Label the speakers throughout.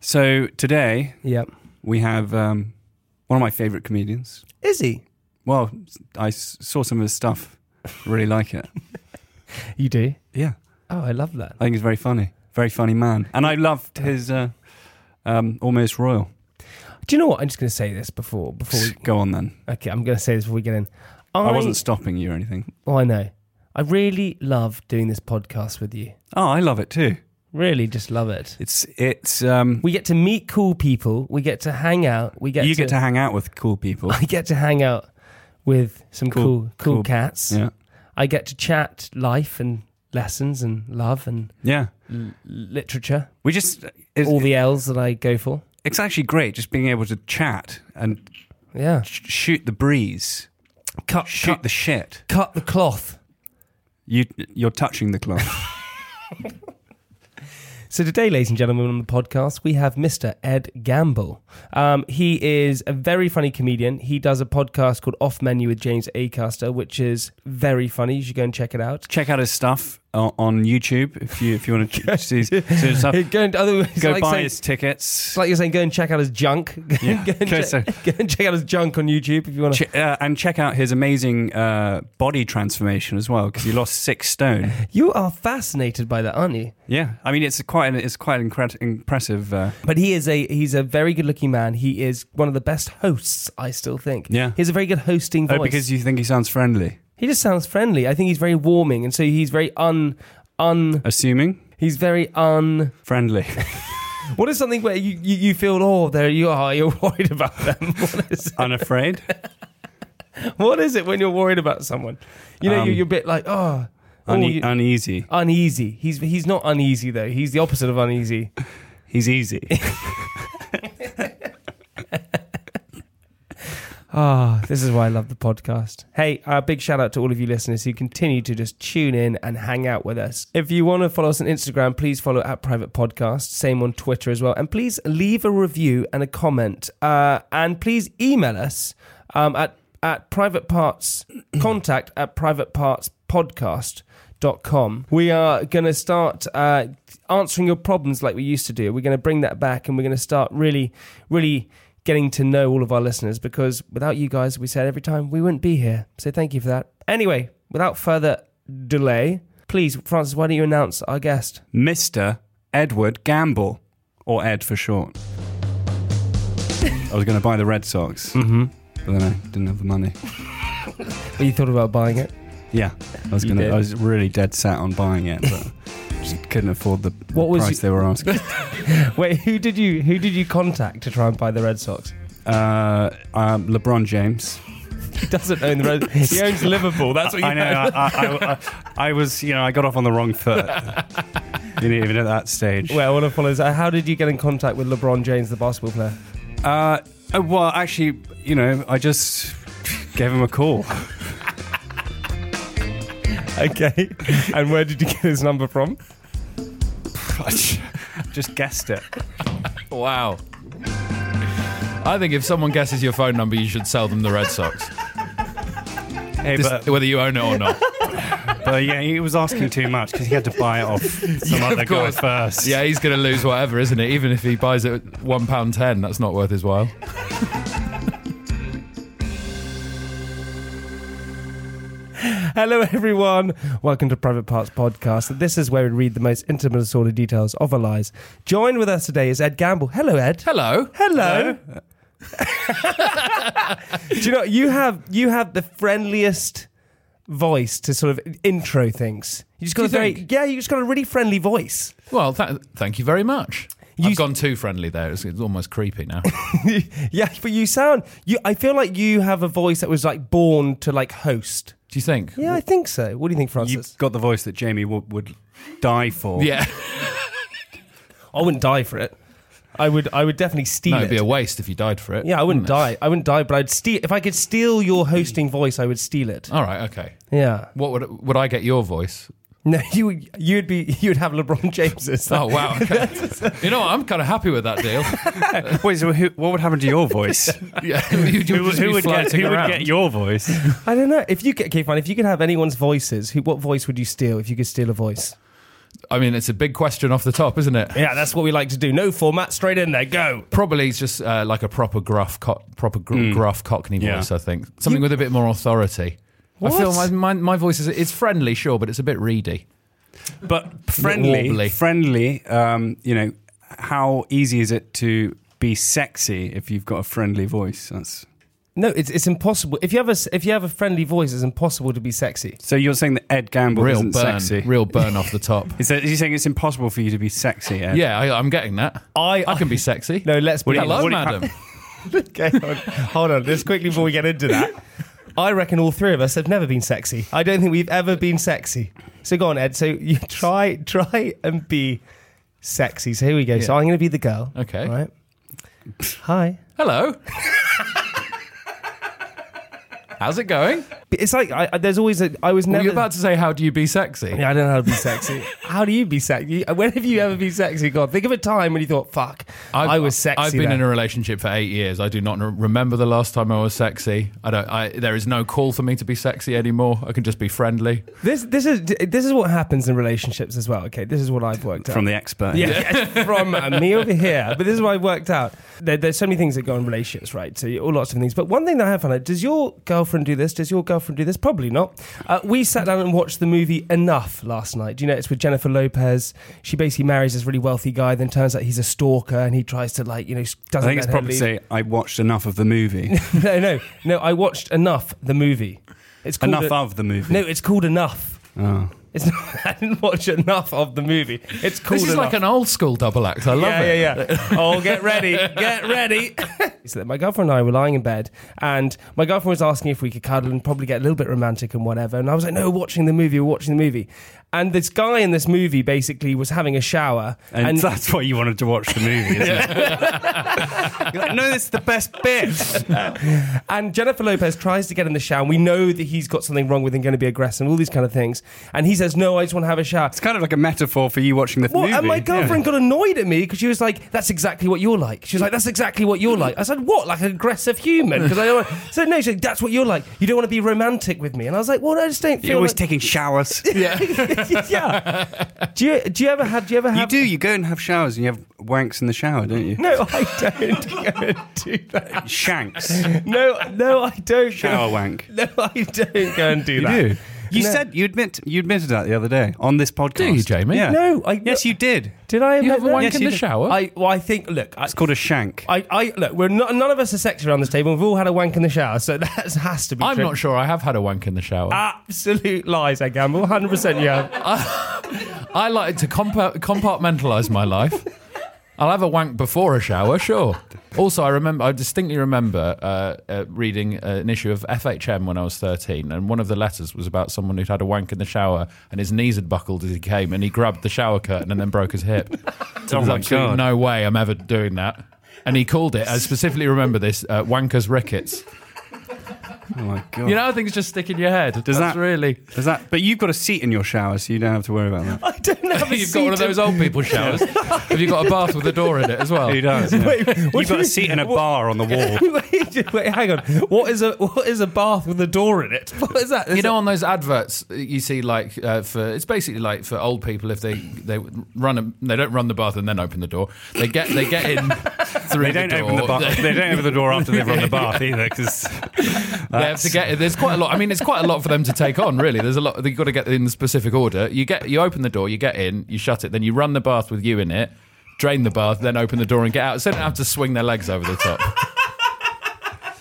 Speaker 1: So today
Speaker 2: Yep.
Speaker 1: we have um, one of my favourite comedians.
Speaker 2: Is he?
Speaker 1: Well, I s- saw some of his stuff. Really like it.
Speaker 2: You do?
Speaker 1: Yeah,
Speaker 2: Oh, I love that.
Speaker 1: I think he's very funny. Very funny man. And I loved his uh, um, Almost Royal.
Speaker 2: Do you know what? I'm just going to say this before before we.
Speaker 1: Go on then.
Speaker 2: Okay, I'm going to say this before we get in.
Speaker 1: I wasn't stopping you or anything.
Speaker 2: Oh, I know. I really love doing this podcast with you.
Speaker 1: Oh, I love it too.
Speaker 2: Really, just love it.
Speaker 1: It's it's um,
Speaker 2: We get to meet cool people. We get to hang out. We get
Speaker 1: you
Speaker 2: to,
Speaker 1: get to hang out with cool people.
Speaker 2: I get to hang out with some
Speaker 1: Cool-
Speaker 2: cool, cool,
Speaker 1: cool-
Speaker 2: cats.
Speaker 1: Yeah,
Speaker 2: I get to chat life and lessons and love and
Speaker 1: yeah.
Speaker 2: l- literature.
Speaker 1: We just it's,
Speaker 2: All the L's that I go for.
Speaker 1: it's actually great just being able to chat and
Speaker 2: Yeah.
Speaker 1: sh- shoot the breeze,
Speaker 2: Cut,
Speaker 1: shoot
Speaker 2: cut,
Speaker 1: the shit.
Speaker 2: cut the cloth.
Speaker 1: You you're touching the cloth.
Speaker 2: So today, ladies and gentlemen, on the podcast, we have Mr. Ed Gamble. Um, he is a very funny comedian. He does a podcast called Off Menu with James Acaster, which is very funny. You should go and check it out.
Speaker 1: Check out his stuff on, on YouTube if you if you want to his stuff.
Speaker 2: Go and, otherwise,
Speaker 1: Go
Speaker 2: like
Speaker 1: buy
Speaker 2: saying-
Speaker 1: his tickets.
Speaker 2: It's like you're saying, go and check out his junk.
Speaker 1: Yeah.
Speaker 2: go, and
Speaker 1: Okay,
Speaker 2: check,
Speaker 1: so-
Speaker 2: go and check out his junk on YouTube if you want to.
Speaker 1: Che- uh, and check out his amazing uh, body transformation as well because he lost six stone.
Speaker 2: You are fascinated by that, aren't you?
Speaker 1: Yeah, I mean it's quite an, it's quite incre- impressive. Uh,
Speaker 2: But he is a he's a very good looking man. He is one of the best hosts, I still think.
Speaker 1: Yeah.
Speaker 2: He has a very good hosting voice.
Speaker 1: oh, because you think he sounds friendly,
Speaker 2: he just sounds friendly. I think he's very warming and so he's very un un
Speaker 1: assuming
Speaker 2: he's very un
Speaker 1: friendly.
Speaker 2: what is something where you, you, you feel oh there you are, you're worried about them. What is
Speaker 1: Unafraid.
Speaker 2: what is it when you're worried about someone? You know,
Speaker 1: Um,
Speaker 2: you're, you're a bit like, oh, oh,
Speaker 1: Une-
Speaker 2: you-
Speaker 1: uneasy.
Speaker 2: uneasy. He's he's not uneasy though. He's the opposite of uneasy.
Speaker 1: He's easy.
Speaker 2: Ah, this is why I love the podcast. Hey, a big shout out to all of you listeners who continue to just tune in and hang out with us. If you want to follow us on Instagram, please follow at Private Podcast. Same on Twitter as well. And please leave a review and a comment. Uh, and please email us um, at at private parts contact at private parts podcast dot com. We are going to start uh, answering your problems like we used to do. We're going to bring that back and we're going to start really, really getting to know all of our listeners because without you guys, we said every time, we wouldn't be here. So thank you for that. Anyway, without further delay, please, Francis, why don't you announce our guest?
Speaker 1: Mr. Edward Gamble, or Ed for short. I was going to buy the Red Sox,
Speaker 2: Mm-hmm.
Speaker 1: but then I didn't have the money.
Speaker 2: You thought about buying it?
Speaker 1: Yeah, I was
Speaker 2: You
Speaker 1: going to.
Speaker 2: did?
Speaker 1: I was really dead set on buying it, but just couldn't afford the,
Speaker 2: What was
Speaker 1: price
Speaker 2: you-
Speaker 1: they were asking.
Speaker 2: Wait, who did you who did you contact to try and buy the Red Sox?
Speaker 1: uh, um, LeBron James.
Speaker 2: He doesn't own the Red. he owns Liverpool. That's what you
Speaker 1: I know. I, I, I, I was, you know, I got off on the wrong foot. you know, even at that stage.
Speaker 2: Well, I want to follow this. How did you get in contact with LeBron James, the basketball player?
Speaker 1: Uh, oh, well, actually, you know, I just gave him a call.
Speaker 2: Okay. and where did you get his number from?
Speaker 1: I just guessed it.
Speaker 3: Wow. I think if someone guesses your phone number, you should sell them the Red Sox,
Speaker 1: Hey,
Speaker 3: This-
Speaker 1: but,
Speaker 3: whether you own it or not.
Speaker 1: but yeah, he was asking too much because he had to buy it off some
Speaker 3: Yeah, of
Speaker 1: other guy
Speaker 3: course.
Speaker 1: first.
Speaker 3: Yeah, he's going to lose whatever, isn't it? Even if he buys it at one pound ten, that's not worth his while.
Speaker 2: Hello, everyone. Welcome to Private Parts Podcast. This is where we read the most intimate and sordid details of our lives. Joined with us today is Ed Gamble. Hello, Ed.
Speaker 3: Hello.
Speaker 2: Hello. Do you know you have you have the friendliest voice to sort of intro things. You just got
Speaker 3: Do
Speaker 2: a very
Speaker 3: think?
Speaker 2: yeah. You just got a really friendly voice.
Speaker 3: Well, th- thank you very much.
Speaker 2: You-
Speaker 3: I've gone too friendly there. It's, it's almost creepy now.
Speaker 2: yeah, but you sound you. I feel like you have a voice that was like born to like host.
Speaker 3: Do you think?
Speaker 2: Yeah, I think so. What do you think, Francis?
Speaker 1: You've got the voice that Jamie would, would die for.
Speaker 3: Yeah.
Speaker 2: I wouldn't die for it. I would. I would definitely steal
Speaker 3: No,
Speaker 2: it.
Speaker 3: it'd be a waste if you died for it.
Speaker 2: yeah, I wouldn't
Speaker 3: wouldn't
Speaker 2: die. I wouldn't die, but I'd steal. If I could steal your hosting voice, I would steal it.
Speaker 3: All right, okay.
Speaker 2: Yeah.
Speaker 3: What would would I get your voice?
Speaker 2: No, you would. You'd be. You'd have LeBron James's.
Speaker 3: Oh wow. Okay. you know what? I'm kind of happy with that deal.
Speaker 1: Wait, so who, what would happen to your voice?
Speaker 3: Yeah, you'd
Speaker 1: who
Speaker 3: just
Speaker 1: who
Speaker 3: be
Speaker 1: would, get,
Speaker 3: floating
Speaker 1: who would get your voice?
Speaker 2: I don't know. If you get okay, fine. If you could have anyone's voices, who, what voice would you steal? If you could steal a voice.
Speaker 3: I mean, it's a big question off the top, isn't it?
Speaker 2: Yeah, that's what we like to do. No format, straight in there, go.
Speaker 3: Probably it's just uh, like a proper gruff, co- proper gr- gruff Cockney
Speaker 1: Yeah.
Speaker 3: voice. I think something with a bit more authority. I feel my, my my voice is it's friendly, sure, but it's a bit reedy.
Speaker 1: But friendly, friendly. Um, you know, how easy is it to be sexy if you've got a friendly voice? That's
Speaker 2: No, it's it's impossible. If you have a if you have a friendly voice, it's impossible to be sexy.
Speaker 1: so you're saying that Ed Gamble
Speaker 3: Real
Speaker 1: isn't
Speaker 3: burn,
Speaker 1: sexy?
Speaker 3: real burn off the top.
Speaker 1: Is, that, is he saying it's impossible for you to be sexy? Ed?
Speaker 3: Yeah, I, I'm getting that.
Speaker 2: I
Speaker 3: I can be sexy.
Speaker 2: no. Let's be
Speaker 1: What do you-
Speaker 3: Hello,
Speaker 1: you-
Speaker 3: madam.
Speaker 2: Okay, hold on. hold on. Just quickly before we get into that, I reckon all three of us have never been sexy. I don't think we've ever been sexy. So go on, Ed. So you try try and be sexy. So here we go. So I'm going to be the girl.
Speaker 3: Okay.
Speaker 2: Right. Hi.
Speaker 3: Hello. How's it going?
Speaker 2: It's like I, I- there's always a. I was
Speaker 3: Were
Speaker 2: never.
Speaker 3: You're about to say, how do you be sexy?
Speaker 2: Yeah, I don't know how to be sexy. how do you be sexy? When have you ever been sexy? God, think of a time when you thought, "Fuck, i was sexy."
Speaker 3: I've been
Speaker 2: then.
Speaker 3: in a relationship for eight years. I do not n- remember the last time I was sexy. I don't. I, there is no call for me to be sexy anymore. I can just be friendly.
Speaker 2: This this is this is what happens in relationships as well. Okay, this is what I've worked out
Speaker 1: From the expert.
Speaker 2: Yeah, yeah, from uh, me over here. But this is what I've worked out. There, there's so many things that go in relationships, right? So all lots of things. But one thing that I have found out: does your girlfriend do this? Does your girlfriend do this? Probably not. Uh, we sat down and watched the movie Enough last night. Do you know it's with Jennifer Lopez? She basically marries this really wealthy guy. Then turns out he's a stalker, and he tries to like you know
Speaker 1: I
Speaker 2: doesn't.
Speaker 1: think it's probably
Speaker 2: leave.
Speaker 1: say I watched enough of the movie.
Speaker 2: no, no, no. I watched Enough the movie. It's called
Speaker 1: enough
Speaker 2: a-
Speaker 1: of the movie.
Speaker 2: No, it's called Enough.
Speaker 1: Oh.
Speaker 2: It's not, I didn't watch enough of the movie. It's cool.
Speaker 3: This is
Speaker 2: enough.
Speaker 3: like an old school double act. I love
Speaker 2: yeah,
Speaker 3: it.
Speaker 2: yeah, yeah. yeah. Oh, get ready, get ready. so my girlfriend and I were lying in bed, and my girlfriend was asking if we could cuddle and probably get a little bit romantic and whatever. And I was like, "No, we're watching the movie. We're watching the movie." And this guy in this movie basically was having a shower,
Speaker 1: And,
Speaker 2: and,
Speaker 1: that's why you wanted to watch the movie, isn't it? You're like, no, this is the best bit.
Speaker 2: and Jennifer Lopez tries to get in the shower. And we know that he's got something wrong with him, going to be aggressive, and all these kind of things. And he says, "No, I just want to have a shower."
Speaker 1: It's kind of like a metaphor for you watching the
Speaker 2: Well,
Speaker 1: movie.
Speaker 2: and my
Speaker 1: Yeah.
Speaker 2: girlfriend got annoyed at me because she was like, "That's exactly what you're like." She was like, "That's exactly what you're like." I said, "What? Like an aggressive human?" Because I said no. She said, "That's what you're like. You don't want to be romantic with me." And I was like, "Well, I just don't feel."
Speaker 1: You're always
Speaker 2: like-
Speaker 1: taking showers.
Speaker 2: yeah. yeah. Do you do you ever have? Do you ever have?
Speaker 1: You do. You go and have showers and you have wanks in the shower, don't you?
Speaker 2: No, I don't go and do that.
Speaker 1: Shanks.
Speaker 2: No, no, I don't.
Speaker 1: Shower wank.
Speaker 2: No, I don't go and do
Speaker 1: You
Speaker 2: that.
Speaker 1: do. You
Speaker 2: No.
Speaker 1: said you admit you admitted that the other day on this podcast.
Speaker 3: Do you, Jamie?
Speaker 1: Yeah.
Speaker 2: No, I
Speaker 1: Yes, you did.
Speaker 2: did. I
Speaker 3: You
Speaker 2: admit
Speaker 3: have a
Speaker 2: that?
Speaker 3: wank
Speaker 1: Yes,
Speaker 3: in
Speaker 1: you
Speaker 3: the
Speaker 1: did.
Speaker 3: shower.
Speaker 2: I well, I think. Look, I,
Speaker 1: It's called a shank.
Speaker 2: I, I look. We're not. None of us are sexy around this table. We've all had a wank in the shower, so that has to be.
Speaker 3: I'm
Speaker 2: true.
Speaker 3: not sure I have had a wank in the shower.
Speaker 2: Absolute lies, I gamble. 100% yeah.
Speaker 3: I like to compa- compartmentalize my life. I'll have a wank before a shower, sure. Also, I remember, I distinctly remember uh, uh, reading uh, an issue of FHM when I was 13, and one of the letters was about someone who'd had a wank in the shower, and his knees had buckled as he came, and he grabbed the shower curtain and then broke his hip. So
Speaker 1: Oh
Speaker 3: there's absolutely
Speaker 1: God.
Speaker 3: no way I'm ever doing that. And he called it, I specifically remember this, uh, Wanker's Rickets.
Speaker 1: Oh my god.
Speaker 3: You know how things just stick in your head?
Speaker 1: Does
Speaker 3: That's
Speaker 1: that-
Speaker 3: really.
Speaker 1: Does that? But you've got a seat in your shower, so you don't have to worry about that.
Speaker 2: I don't have a
Speaker 3: You've got one of
Speaker 2: seat
Speaker 3: those old people showers. Have you got a bath with a door in it as well?
Speaker 1: He does. yeah.
Speaker 2: Wait, what
Speaker 1: you've
Speaker 2: do
Speaker 1: got
Speaker 2: you-
Speaker 1: a seat in a
Speaker 2: what-
Speaker 1: bar on the wall.
Speaker 2: wait, wait, hang on. What is a what is a bath with a door in it? What is that?
Speaker 3: You know, on those adverts, you see like uh, for it's basically like for old people if they they run a, they don't run the bath and then open the door. They get they get in through
Speaker 1: They don't
Speaker 3: the
Speaker 1: open the bar. They don't open the door after they've run the bath either, because
Speaker 3: They have to get. There's quite a lot. I mean, it's quite a lot for them to take on. Really, there's a lot. You've got to get in the specific order. You get you open the door, you get in, you shut it, then you run the bath with you in it, drain the bath, then open the door and get out. So they don't have to swing their legs over the top.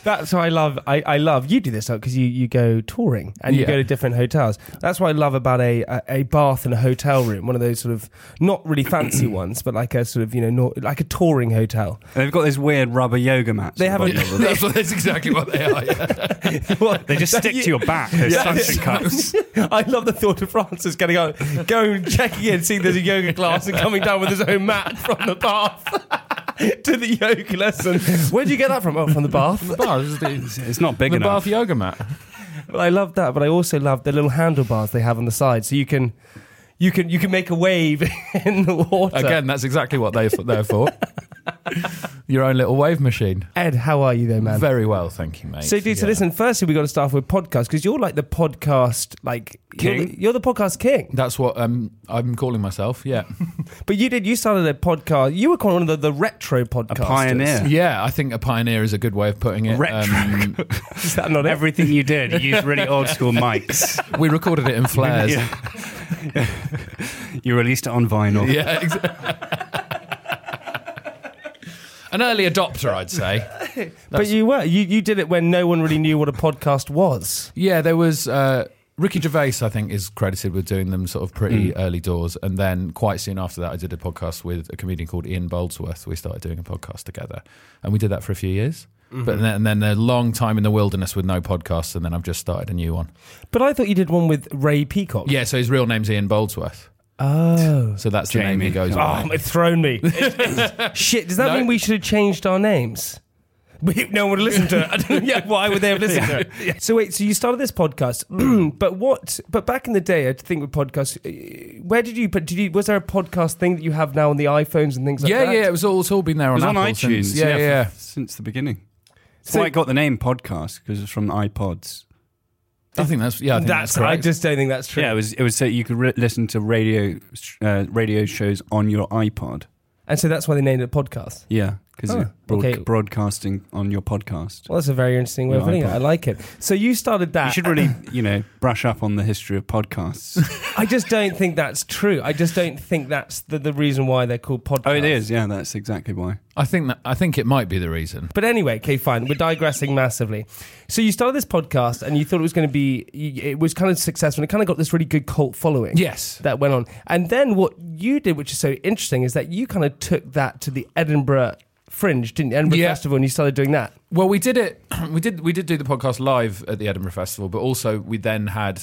Speaker 2: That's why I love. I, I love you do this because you, you go touring and you
Speaker 3: Yeah.
Speaker 2: go to different hotels. That's what I love about a, a a bath in a hotel room. One of those sort of not really fancy ones, but like a sort of you know not, like a touring hotel.
Speaker 1: And They've got those weird rubber yoga mats.
Speaker 2: They have a-
Speaker 3: that's, what- that's exactly what they are. Yeah.
Speaker 1: They just stick to your back. Those
Speaker 2: Yeah.
Speaker 1: suction cups.
Speaker 2: I love the thought of Francis getting out, going checking in, seeing there's a yoga class, and coming down with his own mat from the bath to the yoga lesson. Where'd you get that from? Oh, from the bath.
Speaker 3: The bath. is
Speaker 1: It's not big
Speaker 3: the
Speaker 1: enough.
Speaker 3: bath yoga mat.
Speaker 2: But I love that. But I also love the little handlebars they have on the side, so you can. You can you can make a wave in the water.
Speaker 3: Again, that's exactly what they're for. Your own little wave machine.
Speaker 2: Ed, how are you though, man?
Speaker 3: Very well, thank you, mate.
Speaker 2: So, dude, so
Speaker 3: Yeah.
Speaker 2: listen. Firstly, we got to start off with podcast because you're like the podcast, like You're,
Speaker 1: King?
Speaker 2: the, you're the podcast king.
Speaker 3: That's what um, I'm calling myself. Yeah,
Speaker 2: But you did. You started a podcast. You were called one of the, the retro podcasters.
Speaker 1: pioneer.
Speaker 3: yeah. I think a pioneer is a good way of putting it.
Speaker 1: Retro.
Speaker 3: Um,
Speaker 2: Is that not it?
Speaker 1: Everything you did, you used really old school mics.
Speaker 3: we recorded it in flares.
Speaker 1: Yeah. you released it on vinyl.
Speaker 3: Yeah, exactly. An early adopter, I'd say.
Speaker 2: But you were. You you did it when no one really knew what a podcast was.
Speaker 3: Yeah, there was uh, Ricky Gervais. I think is credited with doing them sort of pretty
Speaker 1: Mm.
Speaker 3: early doors, and then quite soon after that, I did a podcast with a comedian called Ian Boldsworth. We started doing a podcast together, and we did that for a few years.
Speaker 1: Mm-hmm.
Speaker 3: But then, and then a long time in the wilderness with no podcasts, and then I've just started a new one.
Speaker 2: But I thought you did one with Ray Peacock.
Speaker 3: Yeah, so his real name's Ian Boldsworth.
Speaker 2: Oh.
Speaker 3: So that's the name he
Speaker 1: Jamie.
Speaker 3: goes
Speaker 2: Oh,
Speaker 3: by.
Speaker 2: it's thrown me. Shit. Does that
Speaker 3: No.
Speaker 2: mean we should have changed our names? We- No one would listen to it. Yeah, why would they have listened to it? So wait, so you started this podcast, but what? But back in the day, I think with podcasts, uh, where did you? But did you? Was there a podcast thing that you have now on the iPhones and things like
Speaker 3: yeah,
Speaker 2: that?
Speaker 3: yeah, it was all, it's all been there
Speaker 1: It
Speaker 3: on
Speaker 1: was on
Speaker 3: Apple
Speaker 1: iTunes.
Speaker 3: Since, yeah, yeah,
Speaker 1: f- since the beginning. That's
Speaker 2: So-
Speaker 1: why I got the name podcast because it's from the iPods.
Speaker 3: I think that's yeah. I think that's,
Speaker 2: That's. I just don't think that's true.
Speaker 1: Yeah, it was. It was so you could re- listen to radio uh, radio shows on your iPod.
Speaker 2: And so that's why they named it podcast.
Speaker 1: Yeah, because
Speaker 2: Oh,
Speaker 1: you're broad-
Speaker 2: okay.
Speaker 1: broadcasting on your podcast.
Speaker 2: Well, that's a very interesting way of
Speaker 1: Yeah,
Speaker 2: putting it. I like it. So you started that.
Speaker 1: You should really, you know, brush up on the history of podcasts.
Speaker 2: I just don't think that's true. I just don't think that's the, the reason why they're called podcasts.
Speaker 1: oh, it is. Yeah, that's exactly why.
Speaker 3: I think that I think it might be the reason.
Speaker 2: But anyway, okay, fine. We're digressing massively. So you started this podcast, and you thought it was going to be, it was kind of successful. and It kind of got this really good cult following.
Speaker 3: Yes.
Speaker 2: That went on. And then what you did, which is so interesting, is that you kind of took that to the Edinburgh Fringe, didn't you? Edinburgh
Speaker 3: Yeah.
Speaker 2: Festival, and you started doing that.
Speaker 3: Well, we did it. We did. We did do the podcast live at the Edinburgh Festival, but also we then had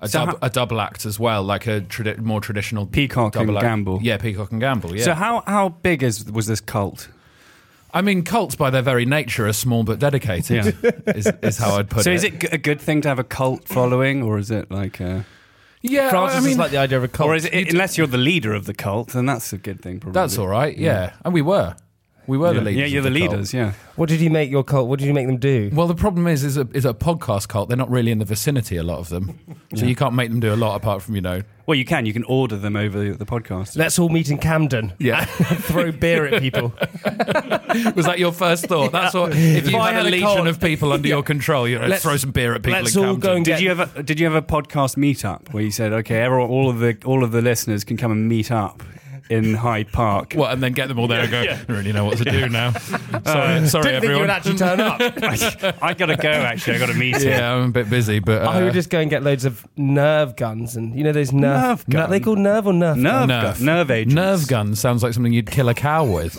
Speaker 3: a,
Speaker 1: So
Speaker 3: dub,
Speaker 1: how-
Speaker 3: a double act as well, like a tradi- more traditional
Speaker 1: Peacock and
Speaker 3: double act.
Speaker 1: Gamble.
Speaker 3: Yeah, Peacock and Gamble. Yeah.
Speaker 1: So how how big is was this cult?
Speaker 3: I mean, cults by their very nature are small but dedicated. is, is how I'd put it.
Speaker 1: so
Speaker 3: it.
Speaker 1: is it g- a good thing to have a cult following, or is it like, a,
Speaker 3: Yeah,
Speaker 2: Francis
Speaker 3: I mean,
Speaker 2: is like the idea of a cult.
Speaker 1: or is it unless you're the leader of the cult, then that's a good thing. Probably.
Speaker 3: that's all right. Yeah, and we were. We were
Speaker 1: Yeah,
Speaker 3: the leaders.
Speaker 1: yeah, you're
Speaker 3: of
Speaker 1: the,
Speaker 3: cult.
Speaker 1: leaders. Yeah.
Speaker 2: what did you make your cult? What did you make them do?
Speaker 3: Well, the problem is, is a, is a podcast cult. They're not really in the vicinity. A lot of them, so you can't make them do a lot apart from you know.
Speaker 1: Well, you can. You can order them over the, the podcast.
Speaker 2: Let's all meet in Camden.
Speaker 3: Yeah,
Speaker 2: Throw beer at people.
Speaker 3: was that your first thought? That's what. If you
Speaker 2: If I
Speaker 3: had,
Speaker 2: had
Speaker 3: a
Speaker 2: a
Speaker 3: legion
Speaker 2: cult-
Speaker 3: of people under your control, you know,
Speaker 2: Let's-
Speaker 3: throw some beer at people.
Speaker 2: let's
Speaker 3: in
Speaker 2: all
Speaker 3: Camden.
Speaker 2: go and
Speaker 1: Did
Speaker 2: get-
Speaker 1: you ever? Did you have a podcast meetup where you said, okay, everyone, all of the all of the listeners can come and meet up in Hyde Park?
Speaker 3: What, and then get them all there and go, I don't really know what to do now. sorry, sorry
Speaker 2: Didn't think you
Speaker 3: everyone.
Speaker 2: would actually turn up.
Speaker 1: I gotta go. Actually, I got a meeting.
Speaker 3: yeah, I'm a bit busy, but uh,
Speaker 2: I would just go and get loads of nerve guns and you know those nerve,
Speaker 1: Nerve
Speaker 2: Ner-
Speaker 1: gun?
Speaker 2: they called nerve or nerf?
Speaker 1: Nerve,
Speaker 3: Nerve.
Speaker 1: gu- nerve agents.
Speaker 3: nerve gun sounds like something you'd kill a cow with.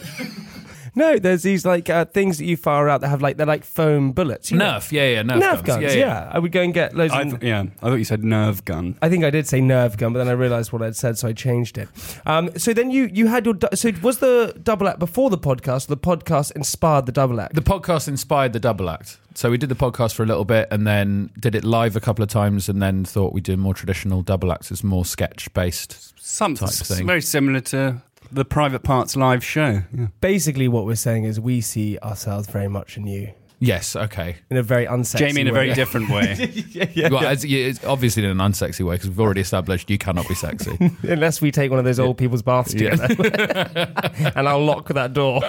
Speaker 2: No, there's these like uh, things that you fire out that have like they're like foam bullets. you know?
Speaker 3: Nerf, yeah, yeah, nerf,
Speaker 2: nerve guns. Yeah, I would go and get loads.
Speaker 1: I
Speaker 2: of,
Speaker 1: th- yeah, I thought you said nerve gun.
Speaker 2: I think I did say nerve gun, but then I realised what I'd said, so I changed it. Um, so then you you had your du- so was the double act before the podcast? Or the podcast inspired the double act.
Speaker 3: The podcast inspired the double act. So we did the podcast for a little bit and then did it live a couple of times and then thought we'd do more traditional double acts as more sketch based.
Speaker 1: Some
Speaker 3: Type
Speaker 1: s-
Speaker 3: thing.
Speaker 1: very similar to the Private Parts live show. Yeah.
Speaker 2: Basically, what we're saying is we see ourselves very much in you
Speaker 3: Yes, okay.
Speaker 2: in a very unsexy
Speaker 1: Jamie in a very
Speaker 2: way.
Speaker 1: different way.
Speaker 2: yeah, yeah,
Speaker 3: Well,
Speaker 2: yeah.
Speaker 3: it's, it's obviously in an unsexy way because we've already established you cannot be sexy.
Speaker 2: Unless we take one of those old people's baths
Speaker 3: Yeah.
Speaker 2: together, and I'll lock that door.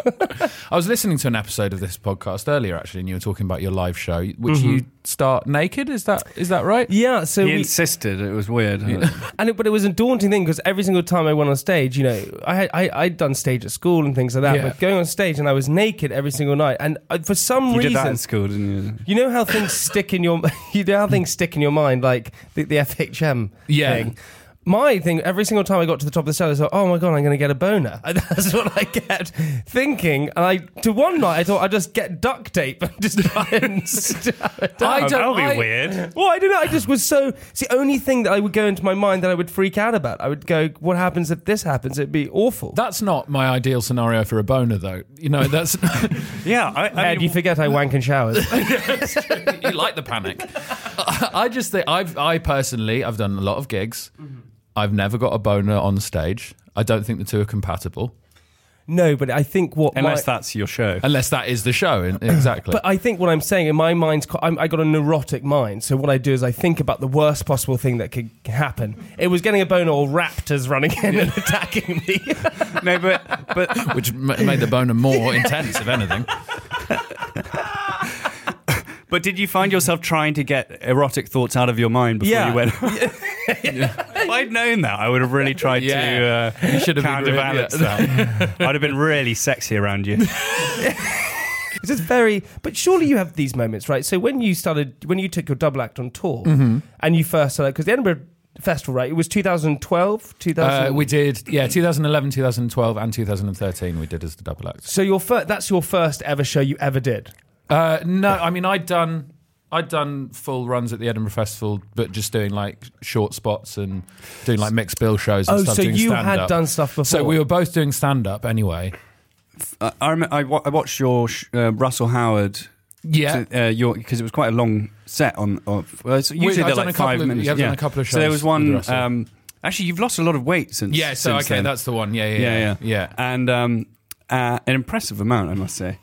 Speaker 3: I was listening to an episode of this podcast earlier, actually, and you were talking about your live show, which
Speaker 2: Mm-hmm.
Speaker 3: you start naked. Is that is that right?
Speaker 2: Yeah, so
Speaker 1: he
Speaker 2: we,
Speaker 1: insisted. It was weird.
Speaker 2: and it, but it was a daunting thing because every single time I went on stage, you know, I had I, I'd done stage at school and things like that.
Speaker 3: Yeah.
Speaker 2: But going on stage and I was naked every single night, and uh, for some
Speaker 1: you
Speaker 2: reason,
Speaker 1: did that in school, didn't you?
Speaker 2: You know how things stick in your you know how things stick in your mind, like the, the FHM
Speaker 3: Yeah.
Speaker 2: thing. My thing, every single time I got to the top of the stairs, I was like, "Oh my god, I'm going to get a boner." And that's what I kept thinking. And I, to one night, I thought I'd just get duct tape and just try and stab it down.
Speaker 3: I don't-
Speaker 1: That'll be
Speaker 3: I-
Speaker 1: weird.
Speaker 2: Well, I don't know. I just was so. It's the only thing that I would go into my mind that I would freak out about. I would go, "What happens if this happens?" It'd be awful.
Speaker 3: That's not my ideal scenario for a boner, though. You know, that's
Speaker 1: Yeah, I, I
Speaker 2: Ed,
Speaker 1: mean,
Speaker 2: you forget I wank in showers.
Speaker 3: you like the panic. I just think I've I personally I've done a lot of gigs. Mm-hmm. I've never got a boner on stage. I don't think the two are compatible
Speaker 2: no, but I think what
Speaker 1: unless
Speaker 2: my,
Speaker 1: that's your show.
Speaker 3: unless that is the show. Exactly.
Speaker 2: But I think what I'm saying in my mind's I'm, I got a neurotic mind. So what I do is I think about the worst possible thing that could happen. It was getting a boner or raptors running in and attacking me.
Speaker 1: no, but but
Speaker 3: which ma- made the boner more intense, if anything.
Speaker 1: but did you find yourself trying to get erotic thoughts out of your mind before
Speaker 2: Yeah.
Speaker 1: you went? If I'd known that, I would have really tried
Speaker 3: Yeah.
Speaker 1: to uh,
Speaker 3: You should have been really-
Speaker 1: counterbalance that. I'd have been really sexy around you.
Speaker 2: It's just very. But surely you have these moments, right? So when you started, when you took your double act on tour,
Speaker 3: Mm-hmm.
Speaker 2: and you first started, because the Edinburgh Festival, right? It was 2012, 2000.
Speaker 3: Uh, we did, yeah, 2011, 2012, and 2013. We did as the double act.
Speaker 2: so your fir- that's your first ever show you ever did.
Speaker 3: Uh, no, I mean I'd done I'd done full runs at the Edinburgh Festival, but just doing like short spots and doing like mixed bill shows. And
Speaker 2: Oh,
Speaker 3: stuff,
Speaker 2: so
Speaker 3: doing
Speaker 2: you had
Speaker 3: stand-up.
Speaker 2: done stuff before.
Speaker 3: So we were both doing stand up anyway.
Speaker 1: Uh, I, rem- I, I watched your sh- uh, Russell Howard.
Speaker 3: Yeah.
Speaker 1: uh, your because it was quite a long set on. Of, well, it's usually
Speaker 3: I've
Speaker 1: they're
Speaker 3: done
Speaker 1: like
Speaker 3: a couple
Speaker 1: five
Speaker 3: of-
Speaker 1: minutes.
Speaker 3: yeah, I've done a couple of shows.
Speaker 1: So there was one. Um, actually, you've lost a lot of weight since.
Speaker 3: Yeah, so
Speaker 1: since
Speaker 3: okay,
Speaker 1: then.
Speaker 3: that's the one. Yeah, yeah,
Speaker 1: yeah,
Speaker 3: yeah,
Speaker 1: yeah, and um, uh, an impressive amount, I must say.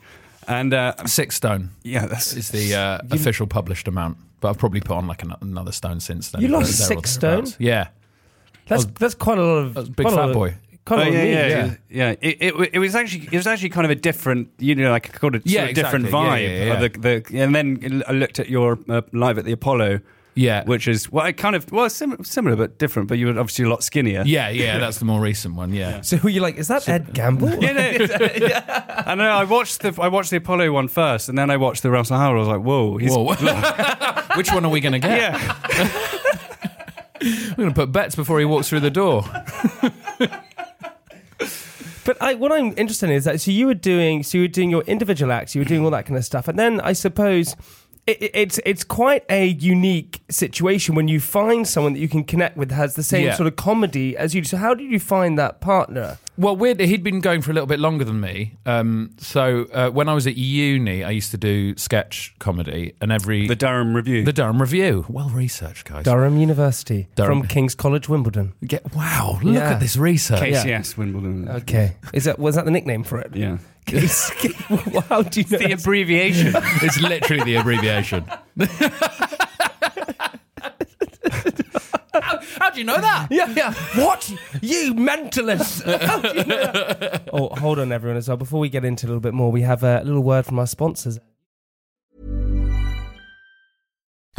Speaker 1: And uh,
Speaker 3: Six stone
Speaker 1: yeah, that's
Speaker 3: is the uh, official published amount, but I've probably put on like an, another stone since then.
Speaker 2: You lost
Speaker 3: there
Speaker 2: six stone?
Speaker 3: Yeah,
Speaker 2: that's that's quite a lot of
Speaker 3: was a big fat
Speaker 2: of-
Speaker 3: boy.
Speaker 2: Quite a
Speaker 1: Oh, yeah,
Speaker 2: of meat,
Speaker 1: yeah,
Speaker 2: yeah.
Speaker 1: yeah, yeah. It, it, it was actually it was actually kind of a different, you know, like called a
Speaker 3: Yeah,
Speaker 1: sort of different
Speaker 3: exactly. Yeah,
Speaker 1: vibe.
Speaker 3: yeah, yeah.
Speaker 1: of The, the, and then I looked at your uh, live at the Apollo,
Speaker 3: yeah,
Speaker 1: which is well, I kind of well sim- similar but different, but you were obviously a lot skinnier.
Speaker 3: yeah, yeah. That's the more recent one. Yeah,
Speaker 2: So were you like, is that Ed Gamble?
Speaker 1: Yeah, no, I know. I watched the I watched the Apollo one first, and then I watched the Russell Howard. I was like, "Whoa, he's
Speaker 3: Whoa. Which one are we going to get?
Speaker 1: yeah."
Speaker 3: We're going to put bets before he walks through the door.
Speaker 2: But I, what I'm interested in is that so you were doing so you were doing your individual acts, you were doing all that kind of stuff, and then I suppose it, it- it's it's quite a unique situation when you find someone that you can connect with that has the same
Speaker 3: Yeah.
Speaker 2: sort of comedy as you. So how did you find that partner?
Speaker 3: Well, weird. He'd been going for a little bit longer than me. Um, so uh, when I was at uni, I used to do sketch comedy, and every
Speaker 1: the Durham Revue.
Speaker 3: the Durham Revue. Well researched, guys.
Speaker 2: Durham University
Speaker 3: Durham.
Speaker 2: from King's College, Wimbledon.
Speaker 3: Get, wow, look
Speaker 2: Yeah.
Speaker 3: at this research.
Speaker 1: KCS Wimbledon.
Speaker 2: Okay, is that was that the nickname for it?
Speaker 1: Yeah,
Speaker 2: Case- how do you know?
Speaker 1: the abbreviation.
Speaker 3: it's literally the abbreviation. how, how do you know that?
Speaker 2: Yeah, yeah. What? You mentalist. How do you know that? oh, hold on, everyone, as well. Before we get into a little bit more, we have a little word from our sponsors.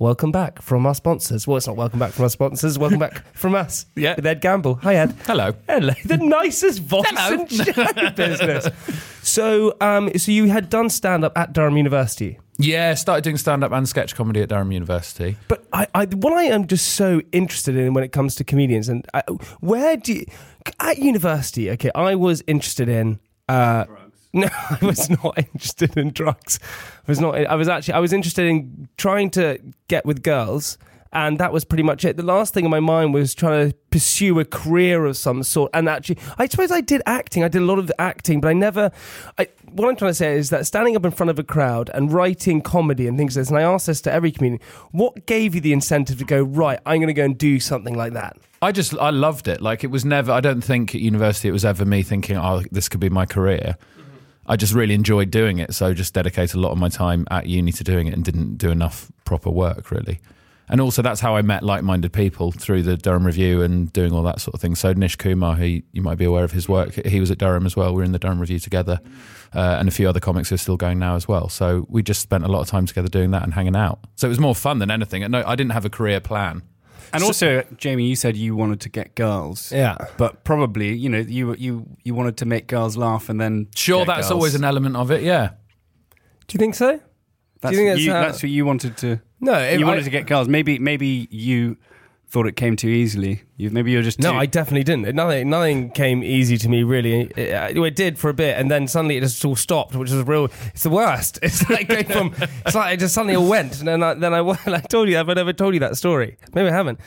Speaker 2: Welcome back from our sponsors. Well, it's not welcome back from our sponsors. Welcome back from us.
Speaker 3: Yeah.
Speaker 2: With Ed Gamble. Hi, Ed.
Speaker 3: Hello.
Speaker 2: Hello. The nicest voice
Speaker 3: Hello.
Speaker 2: in show business. So, um, so you had done stand up at Durham University.
Speaker 3: Yeah, started doing stand up and sketch comedy at Durham University.
Speaker 2: But I, I, what I am just so interested in when it comes to comedians, and I, where do you, at university? Okay, I was interested in. Uh, no, I was not interested in drugs. I was not. I was actually. I was interested in trying to get with girls And that was pretty much it. The last thing in my mind was trying to pursue a career of some sort. And actually, I suppose I did acting. I did a lot of acting, but I never. I, what I'm trying to say is that standing up in front of a crowd and writing comedy and things like this, and I ask this to every comedian, what gave you the incentive to go, right, I'm going to go and do something like that?
Speaker 3: I just I loved it. Like it was never. I don't think at university it was ever me thinking, oh, this could be my career. I just really enjoyed doing it, so just dedicated a lot of my time at uni to doing it, and didn't do enough proper work really. And also, that's how I met like-minded people through the Durham Revue and doing all that sort of thing. So Nish Kumar, he you might be aware of his work. He was at Durham as well. We are in the Durham Review together, uh, and a few other comics who are still going now as well. So we just spent a lot of time together doing that and hanging out. So it was more fun than anything. And No, I didn't have a career plan.
Speaker 1: And also, Jamie, you said you wanted to get girls.
Speaker 2: Yeah.
Speaker 1: But probably, you know, you you you wanted to make girls laugh and then
Speaker 3: Sure,
Speaker 1: get
Speaker 3: that's
Speaker 1: girls.
Speaker 3: always an element of it. Yeah.
Speaker 2: Do you think so?
Speaker 1: That's,
Speaker 2: Do you think
Speaker 1: what
Speaker 2: that's
Speaker 1: you,
Speaker 2: how-
Speaker 1: that's what you wanted to.
Speaker 2: No, if
Speaker 1: you wanted to get girls. Maybe maybe you thought it came too easily. You, maybe you're just
Speaker 2: No,
Speaker 1: too,
Speaker 2: I definitely didn't. Nothing, nothing came easy to me really. It, it did for a bit, and then suddenly it just all stopped, which is real. It's the worst. It's like going from. It's like it just suddenly all went, and then I, then I, I told you. I've never told you that story. Maybe I haven't.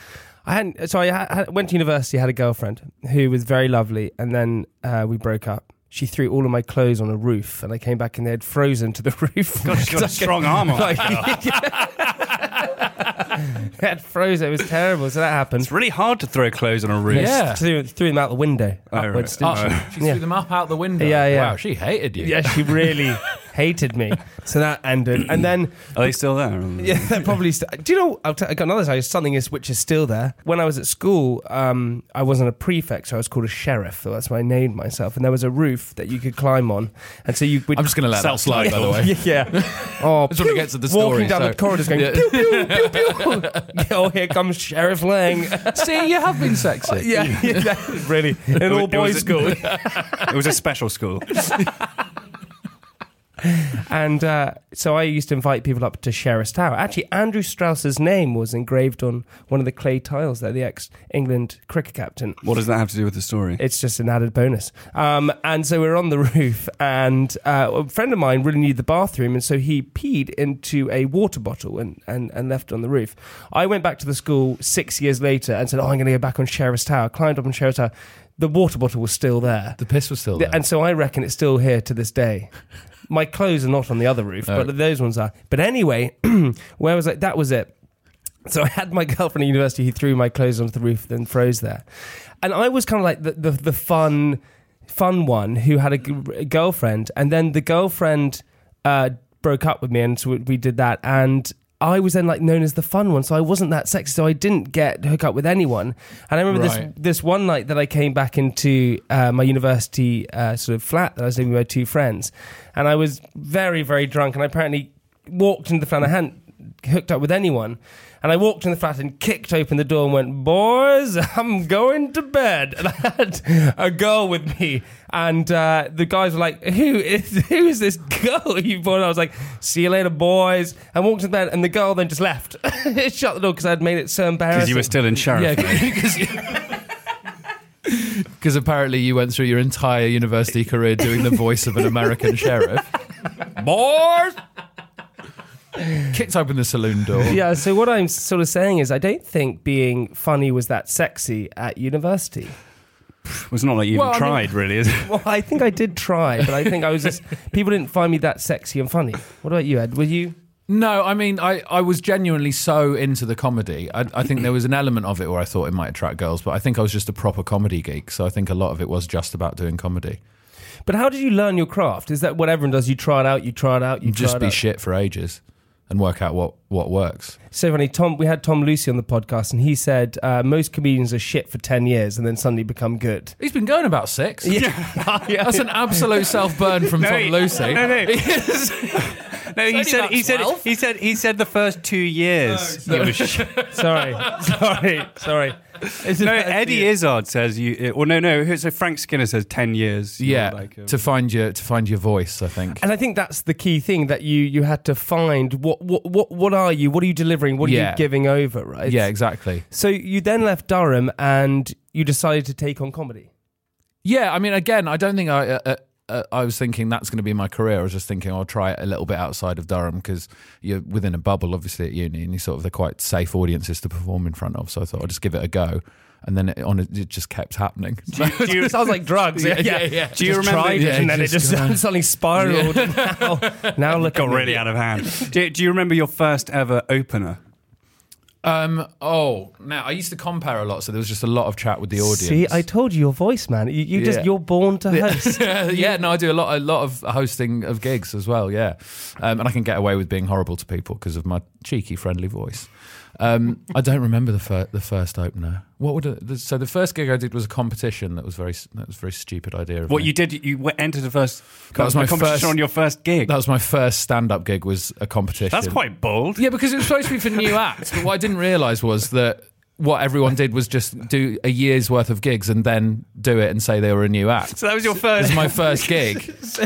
Speaker 2: I hadn't. So I had, went to university. Had a girlfriend who was very lovely, and then uh, we broke up. She threw all of my clothes on a roof, and I came back and they had frozen to the roof.
Speaker 1: God, she's got a strong arm on.
Speaker 2: Like, they had frozen. It was terrible. So that happened.
Speaker 1: It's really hard to throw clothes on a roof.
Speaker 3: Yeah.
Speaker 2: Threw, threw them out the window
Speaker 1: Oh, right.
Speaker 2: upwards.
Speaker 1: Oh,
Speaker 2: didn't she?
Speaker 3: She threw them up out the window.
Speaker 2: Yeah, yeah.
Speaker 3: Wow, she hated you.
Speaker 2: Yeah, she really hated me. So that ended, and then
Speaker 1: Are they still there?
Speaker 2: yeah, that probably. St- Do you know? I'll t- I got another side. Something is which is still there. When I was at school, um, I wasn't a prefect, so I was called a sheriff. So that's why I named myself. And there was a roof that you could climb on, and so you would.
Speaker 3: I'm just going to let that slide, by the way.
Speaker 2: yeah. Oh,
Speaker 3: Just want to get to the story.
Speaker 2: walking down
Speaker 3: so-
Speaker 2: the corridors, going
Speaker 3: Yeah.
Speaker 2: pew pew pew pew. oh, here comes Sheriff Lang.
Speaker 3: See, you have been sexy.
Speaker 2: yeah, yeah, really in an all boys school.
Speaker 1: It was a special school.
Speaker 2: And uh, so I used to invite people up to Sheriff's Tower. Actually, Andrew Strauss's name was engraved on one of the clay tiles there, the ex England cricket captain.
Speaker 1: What does that have to do with the story?
Speaker 2: It's just an added bonus. Um, and so we were on the roof, and uh, a friend of mine really needed the bathroom, and so he peed into a water bottle and, and, and left it on the roof. I went back to the school six years later and said, Oh, I'm going to go back on Sheriff's Tower. Climbed up on Sheriff's Tower. The water bottle was still there.
Speaker 3: The piss was still there.
Speaker 2: And so I reckon it's still here to this day. My clothes are not on the other roof,
Speaker 3: Oh.
Speaker 2: but those ones are. But anyway, where was it? That was it. So I had my girlfriend at university who threw my clothes onto the roof, then froze there. And I was kind of like the, the, the fun, fun one who had a, g- a girlfriend, and then the girlfriend uh, broke up with me, and so we did that. And I was then like known as the fun one, so I wasn't that sexy, so I didn't get hook up with anyone. And I remember
Speaker 3: Right.
Speaker 2: this this one night that I came back into uh, my university uh, sort of flat that I was living with my two friends, and I was very very drunk, and I apparently walked into the flat. And I hadn't hooked up with anyone, and I walked in the flat and kicked open the door and went, "Boys, I'm going to bed." And I had a girl with me, and uh, the guys were like, "Who is who is this girl you brought?" I was like, "See you later, boys." I walked to bed, and the girl then just left, It shut the door because I'd made it so embarrassing.
Speaker 1: Because you were still in sheriff.
Speaker 3: Yeah, because apparently you went through your entire university career doing the voice of an American sheriff. Boys! Kicked open the saloon door.
Speaker 2: yeah, so what I'm sort of saying is, I don't think being funny was that sexy at university.
Speaker 1: It's not like you
Speaker 3: Well,
Speaker 1: even
Speaker 3: I mean-
Speaker 1: tried, really, is it?
Speaker 2: Well, I think I did try, but I think I was just people didn't find me that sexy and funny. What about you, Ed? Were you?
Speaker 3: No, I mean, I, I was genuinely so into the comedy. I, I think there was an element of it where I thought it might attract girls, but I think I was just a proper comedy geek. So I think a lot of it was just about doing comedy.
Speaker 2: But how did you learn your craft? Is that what everyone does? You try it out, you try it out, you try
Speaker 3: just
Speaker 2: it
Speaker 3: be
Speaker 2: out.
Speaker 3: shit for ages and work out what, what works.
Speaker 2: So funny. Tom, we had Tom Lucy on the podcast, and he said uh, most comedians are shit for ten years and then suddenly become good.
Speaker 3: He's been going about six.
Speaker 2: Yeah,
Speaker 3: That's an absolute self burn from Tom
Speaker 1: he-
Speaker 3: Lucy.
Speaker 1: no, no.
Speaker 3: It's-
Speaker 1: No, he said he said
Speaker 3: 12.
Speaker 1: he said he said the first two years. it was sh-
Speaker 2: sorry, sorry, sorry. It's
Speaker 1: no,
Speaker 2: about-
Speaker 1: Eddie Izzard says you. Or no, no. So Frank Skinner says ten years. You're
Speaker 3: yeah,
Speaker 1: like, um,
Speaker 3: to find your to find your voice. I think.
Speaker 2: And I think that's the key thing that you you had to find what what what what are you? What are you delivering? What are
Speaker 3: Yeah.
Speaker 2: you giving over? Right?
Speaker 3: yeah, exactly.
Speaker 2: So you then left Durham and you decided to take on comedy.
Speaker 3: Yeah, I mean, again, I don't think I. Uh, uh, uh, I was thinking that's going to be my career. I was just thinking I'll try it a little bit outside of Durham because you're within a bubble, obviously at uni, and you sort of they're quite safe audiences to perform in front of. So I thought I'd just give it a go, and then it, on it, it just kept happening.
Speaker 2: it sounds like drugs. Yeah,
Speaker 3: Yeah, yeah.
Speaker 2: Do you
Speaker 3: Just
Speaker 2: remember?
Speaker 3: tried
Speaker 2: it,
Speaker 3: it,
Speaker 2: and then it
Speaker 3: just
Speaker 2: just
Speaker 3: gone.
Speaker 2: suddenly spiraled. Now, now look
Speaker 1: Got really out of hand. do, do you remember your first ever opener?
Speaker 3: Um. Oh, now I used to compare a lot, so there was just a lot of chat with the audience.
Speaker 2: See, I told you your voice, man. You, you just
Speaker 3: Yeah.
Speaker 2: you're born to host.
Speaker 3: yeah, no, I do a lot, a lot of hosting of gigs as well. Yeah, um, and I can get away with being horrible to people because of my cheeky, friendly voice. Um, I don't remember the fir- the first opener. What would the, so the first gig I did was a competition that was very that was a very stupid idea. Of
Speaker 1: What
Speaker 3: me.
Speaker 1: you did? You entered the first
Speaker 3: That was my
Speaker 1: competition
Speaker 3: first-
Speaker 1: on your first gig.
Speaker 3: That was my first stand up gig. Was a competition.
Speaker 1: That's quite bold.
Speaker 3: Yeah, because it was supposed to be for new acts, but what I didn't realise was that what everyone did was just do a year's worth of gigs and then do it and say they were a new act.
Speaker 1: So that was your first.
Speaker 3: was my first gig.
Speaker 2: so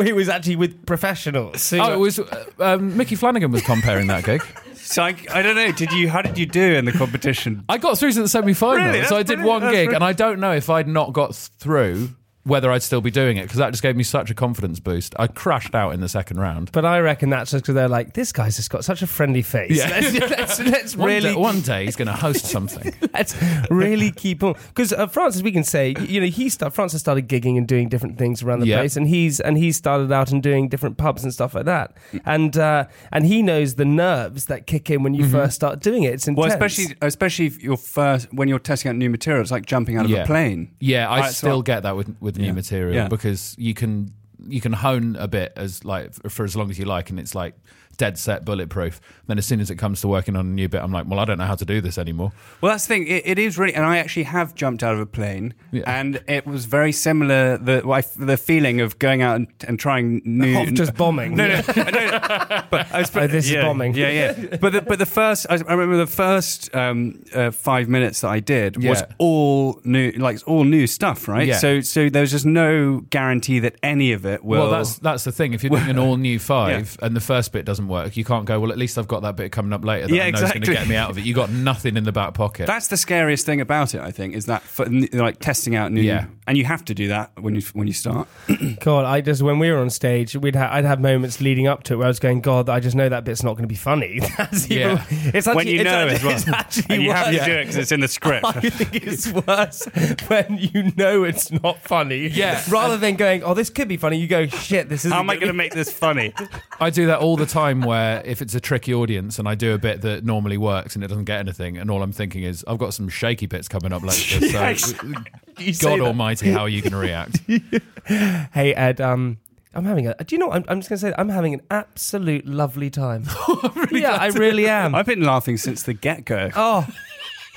Speaker 2: it was actually with professionals. So
Speaker 3: Oh, it was uh, um, Micky Flanagan was comparing that gig.
Speaker 1: So I, I don't know. Did you? How did you do in the competition?
Speaker 3: I got through to the semi final,
Speaker 1: Really?
Speaker 3: so I did
Speaker 1: brilliant.
Speaker 3: one
Speaker 1: That's
Speaker 3: gig,
Speaker 1: brilliant.
Speaker 3: and I don't know if I'd not got through whether I'd still be doing it because that just gave me such a confidence boost. I crashed out in the second round.
Speaker 2: But I reckon that's just because they're like, this guy's just got such a friendly face.
Speaker 3: Yeah.
Speaker 2: Let's, let's, let's
Speaker 3: One,
Speaker 2: really,
Speaker 3: day, one day he's going to host something.
Speaker 2: let's really keep on. Because uh, Francis, we can say, you know, he start, Francis started gigging and doing different things around the
Speaker 3: Yeah.
Speaker 2: place, and he's and he started out and doing different pubs and stuff like that, and uh, and he knows the nerves that kick in when you first start doing it. It's intense.
Speaker 1: Well, especially especially if you're first when you're testing out new material. It's like jumping out of
Speaker 3: Yeah.
Speaker 1: a plane.
Speaker 3: Yeah, I
Speaker 1: Right, so-
Speaker 3: still get that with with new
Speaker 1: Yeah.
Speaker 3: material
Speaker 1: Yeah.
Speaker 3: because you can you can hone a bit as like for as long as you like, and it's like dead set bulletproof. Then as soon as it comes to working on a new bit, I'm like, well, I don't know how to do this anymore.
Speaker 1: Well, that's the thing. It, it is really, and I actually have jumped out of a plane,
Speaker 3: Yeah.
Speaker 1: and it was very similar. The well, I- the feeling of going out and, and trying new,
Speaker 2: Of just bombing.
Speaker 1: No, no, no. But I was,
Speaker 2: Oh, this is bombing.
Speaker 1: Yeah, yeah. But the, but the first, I I remember the first um, uh, five minutes that I did was all new, like all new stuff, right?
Speaker 3: Yeah.
Speaker 1: So so there's just no guarantee that any of it will.
Speaker 3: Well, that's that's the thing. If you're doing an all new five and the first bit doesn't work, you can't go. Well, at least I've got that bit coming up later that
Speaker 1: Yeah,
Speaker 3: I know is going
Speaker 1: exactly.
Speaker 3: to get me out of it. You got nothing in the back pocket.
Speaker 1: That's the scariest thing about it, I think, is that for, like testing out new,
Speaker 3: Yeah.
Speaker 1: and you have to do that when you when you start.
Speaker 2: God, I just when we were on stage, we'd ha- I'd have moments leading up to it where I was going, God, I just know that bit's not going to be funny. That's even-
Speaker 3: Yeah.
Speaker 2: it's actually,
Speaker 1: when you
Speaker 2: it's
Speaker 1: know
Speaker 2: actually,
Speaker 1: as well,
Speaker 2: it's actually
Speaker 1: and you have to
Speaker 2: worse.
Speaker 1: do it because it's in the script.
Speaker 2: I think it's worse when you know it's not funny.
Speaker 3: Yeah.
Speaker 2: Rather than going, oh, this could be funny, you go, shit, this is.
Speaker 1: How am I going to make this funny?
Speaker 3: I do that all the time. Where if it's a tricky audience and I do a bit that normally works and it doesn't get anything, and all I'm thinking is I've got some shaky bits coming up later.
Speaker 1: Yes.
Speaker 3: So,
Speaker 2: You say
Speaker 3: God
Speaker 2: that.
Speaker 3: Almighty, how are you going to react?
Speaker 2: Hey Ed, um, I'm having a. Do you know? What? I'm, I'm just going to say that I'm having an absolute lovely time. yeah, I really am.
Speaker 1: I've been laughing since the get go.
Speaker 2: Oh,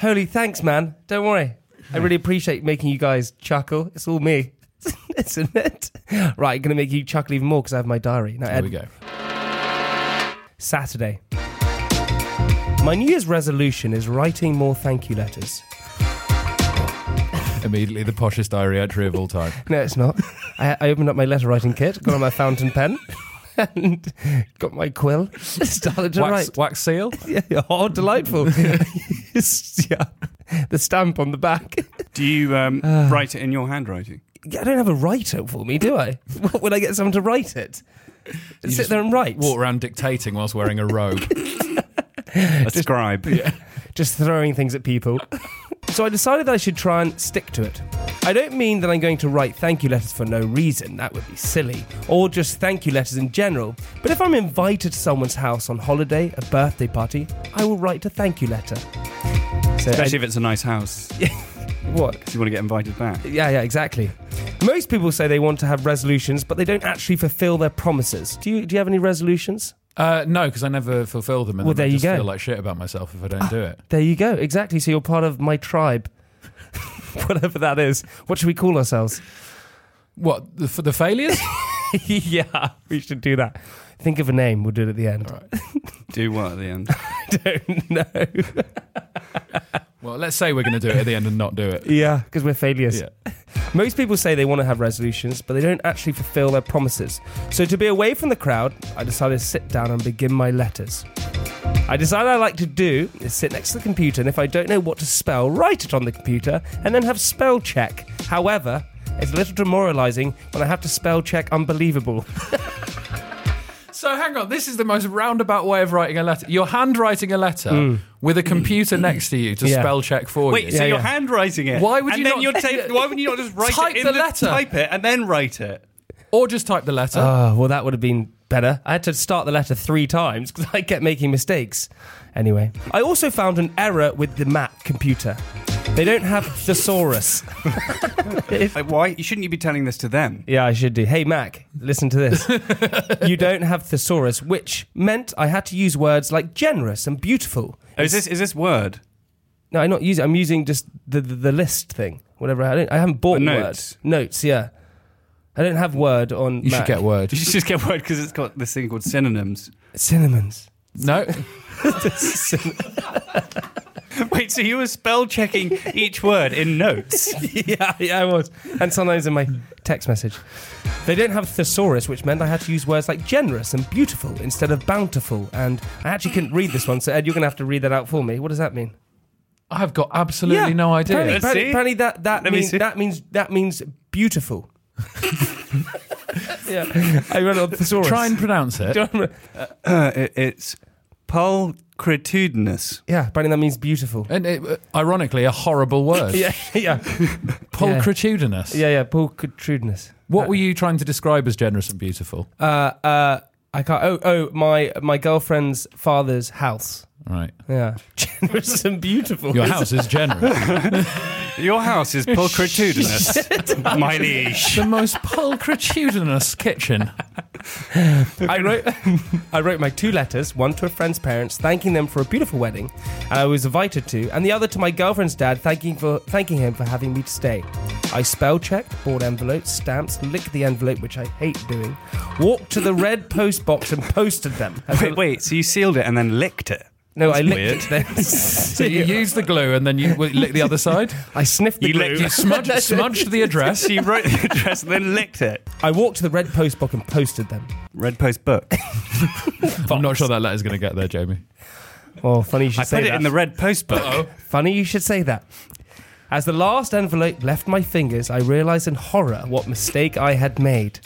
Speaker 2: holy thanks, man. Don't worry. I really appreciate making you guys chuckle. It's all me, isn't it? Right, going to make you chuckle even more because I have my diary. Now,
Speaker 3: There
Speaker 2: Ed,
Speaker 3: we go.
Speaker 2: Saturday. My New Year's resolution is writing more thank you letters.
Speaker 3: Immediately the poshest diary entry of all time.
Speaker 2: No, it's not. I, I opened up my letter writing kit, got on my fountain pen, and got my quill, started to
Speaker 3: Wax,
Speaker 2: write.
Speaker 3: wax seal.
Speaker 2: Yeah, oh, delightful. Yeah. The stamp on the back.
Speaker 1: Do you um,
Speaker 2: Uh.
Speaker 1: write it in your handwriting?
Speaker 2: I don't have a writer for me, do I? What, would I get someone to write it? Sit
Speaker 3: just
Speaker 2: there and write.
Speaker 3: Walk around dictating whilst wearing a robe.
Speaker 1: A scribe.
Speaker 2: just throwing things at people. so I decided that I should try and stick to it. I don't mean that I'm going to write thank you letters for no reason, that would be silly, or just thank you letters in general. But if I'm invited to someone's house on holiday, a birthday party, I will write a thank you letter. So
Speaker 1: Especially if it's a nice house.
Speaker 2: what?
Speaker 1: Because you want to get invited back.
Speaker 2: Yeah, yeah, exactly. Most people say they want to have resolutions, but they don't actually fulfill their promises. Do you? Do you have any resolutions?
Speaker 3: Uh, no, because I never fulfil them, and
Speaker 2: Well,
Speaker 3: then I
Speaker 2: there you
Speaker 3: just
Speaker 2: go.
Speaker 3: feel like shit about myself if I don't do it.
Speaker 2: There you go. Exactly. So you're part of my tribe, whatever that is. What should we call ourselves?
Speaker 3: What the, for the failures?
Speaker 2: yeah, we should do that. Think of a name. We'll do it at the end.
Speaker 1: Do what at the end?
Speaker 2: I don't know.
Speaker 3: Well, let's say we're going to do it at the end and not do it.
Speaker 2: Yeah, because we're failures.
Speaker 3: Yeah.
Speaker 2: Most people say they want to have resolutions, but they don't actually fulfill their promises. So to be away from the crowd, I decided to sit down and begin my letters. I decided I like to do is sit next to the computer, and if I don't know what to spell, write it on the computer, and then have spell check. However, It's a little demoralising when I have to spell check unbelievable.
Speaker 3: So hang on, this is the most roundabout way of writing a letter. You're handwriting a letter with a computer next to you to
Speaker 2: Mm. Yeah.
Speaker 3: spell check for
Speaker 1: Wait,
Speaker 3: you.
Speaker 1: Wait, so
Speaker 2: Yeah,
Speaker 1: you're
Speaker 2: yeah.
Speaker 1: handwriting it?
Speaker 3: Why would
Speaker 1: and
Speaker 3: you
Speaker 1: then
Speaker 3: not-
Speaker 1: You're ta- why would you not just write
Speaker 3: Type
Speaker 1: it in
Speaker 3: the letter.
Speaker 1: Type it and then write it.
Speaker 3: or just type the letter.
Speaker 2: Oh, well, that would have been better. I had to start the letter three times because I kept making mistakes. Anyway, I also found an error with the Mac computer. They don't have thesaurus.
Speaker 1: Like, why? Shouldn't you be telling this to them?
Speaker 2: Yeah, I should do. Hey, Mac, listen to this. you don't have thesaurus, which meant I had to use words like generous and beautiful.
Speaker 1: Oh, is this is this word?
Speaker 2: No, I'm not using. I'm using just the the, the list thing. Whatever. I, don't, I haven't bought
Speaker 1: The
Speaker 2: Word.
Speaker 1: notes?
Speaker 2: Notes. Yeah. I don't have Word on.
Speaker 3: you should
Speaker 2: Mac.
Speaker 3: get word.
Speaker 1: You should just get word because it's got this thing called synonyms.
Speaker 2: cinnamons.
Speaker 3: No,
Speaker 1: Wait, so you were spell checking each word in notes?
Speaker 2: yeah, yeah, I was. And sometimes in my text message. They don't have thesaurus, which meant I had to use words like generous and beautiful instead of bountiful. And I actually couldn't read this one, so Ed, you're going to have to read that out for me. What does that mean?
Speaker 3: I've got absolutely
Speaker 1: Yeah.
Speaker 3: no idea.
Speaker 2: Apparently, apparently,
Speaker 1: see.
Speaker 2: apparently that that
Speaker 1: Let me
Speaker 2: means
Speaker 1: see.
Speaker 2: that means that means beautiful. yeah, I read it on thesaurus.
Speaker 3: Try and pronounce it.
Speaker 2: Do you?
Speaker 1: Uh, it, it's pulchritudinous.
Speaker 2: Yeah, apparently that means beautiful.
Speaker 3: And it, uh, ironically, a horrible word.
Speaker 2: Yeah, yeah,
Speaker 3: Pulchritudinous.
Speaker 2: yeah, yeah. Pulchritudinous.
Speaker 3: What were you trying to describe as generous and beautiful?
Speaker 2: Uh, uh, I can't. Oh, oh, my my girlfriend's father's house.
Speaker 3: Right.
Speaker 2: Yeah, generous and beautiful.
Speaker 3: Your house is generous.
Speaker 1: Your house is pulchritudinous, my liege.
Speaker 3: the most pulchritudinous kitchen.
Speaker 2: I wrote I wrote my two letters, one to a friend's parents thanking them for a beautiful wedding, and I was invited to, and the other to my girlfriend's dad thanking for thanking him for having me to stay. I spell checked, bought envelopes, stamps, licked the envelope, which I hate doing, walked to the red post box and posted them. As a-
Speaker 1: Wait, wait, so you sealed it and then licked it?
Speaker 2: No, I licked
Speaker 1: weird.
Speaker 2: it then.
Speaker 3: So you used the glue and then you licked the other side.
Speaker 2: I sniffed the
Speaker 1: You
Speaker 2: glue.
Speaker 1: licked-
Speaker 3: You smudged, smudged the address.
Speaker 1: You wrote the address and then licked it?
Speaker 2: I walked to the red post box and posted them.
Speaker 1: Red Post book.
Speaker 3: I'm not sure that letter's going to get there, Jamie.
Speaker 2: Oh, funny you should say that.
Speaker 1: I
Speaker 2: say
Speaker 1: put it
Speaker 2: that.
Speaker 1: in the Red Post book.
Speaker 2: Funny you should say that. As the last envelope left my fingers, I realized in horror what mistake I had made.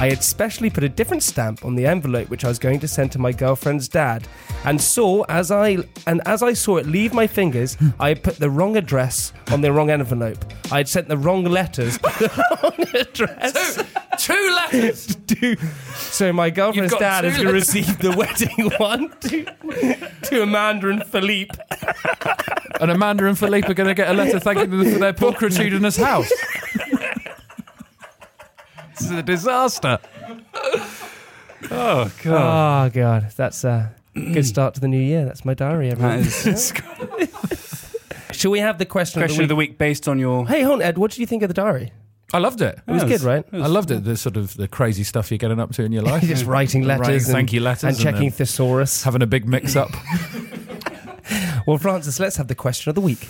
Speaker 2: I had specially put a different stamp on the envelope which I was going to send to my girlfriend's dad, and saw as I and as I saw it leave my fingers, hmm. I had put the wrong address on the wrong envelope. I had sent the wrong letters to the wrong address.
Speaker 3: Two letters.
Speaker 2: to- so my girlfriend's dad is going to receive the wedding one to, to Amanda and Philippe.
Speaker 3: And Amanda and Philippe are going to get a letter thanking them for their pulchritudinous house. this is a disaster.
Speaker 1: Oh, God.
Speaker 2: Oh god, that's a good start to the new year. That's my diary.
Speaker 1: That
Speaker 2: Everyone.
Speaker 1: is
Speaker 2: Shall we have the question,
Speaker 1: question
Speaker 2: of the week?
Speaker 1: based on your.
Speaker 2: Hey, hold on, Ed. What did you think of the diary?
Speaker 3: I loved it.
Speaker 2: It was good, right?
Speaker 3: I loved it. The sort of the crazy stuff you're getting up to in your life.
Speaker 2: Just writing letters,
Speaker 3: Writing
Speaker 2: and,
Speaker 3: thank you letters,
Speaker 2: and checking
Speaker 3: then
Speaker 2: thesaurus.
Speaker 3: having a big mix up.
Speaker 2: Well, Francis, let's have the question of the week.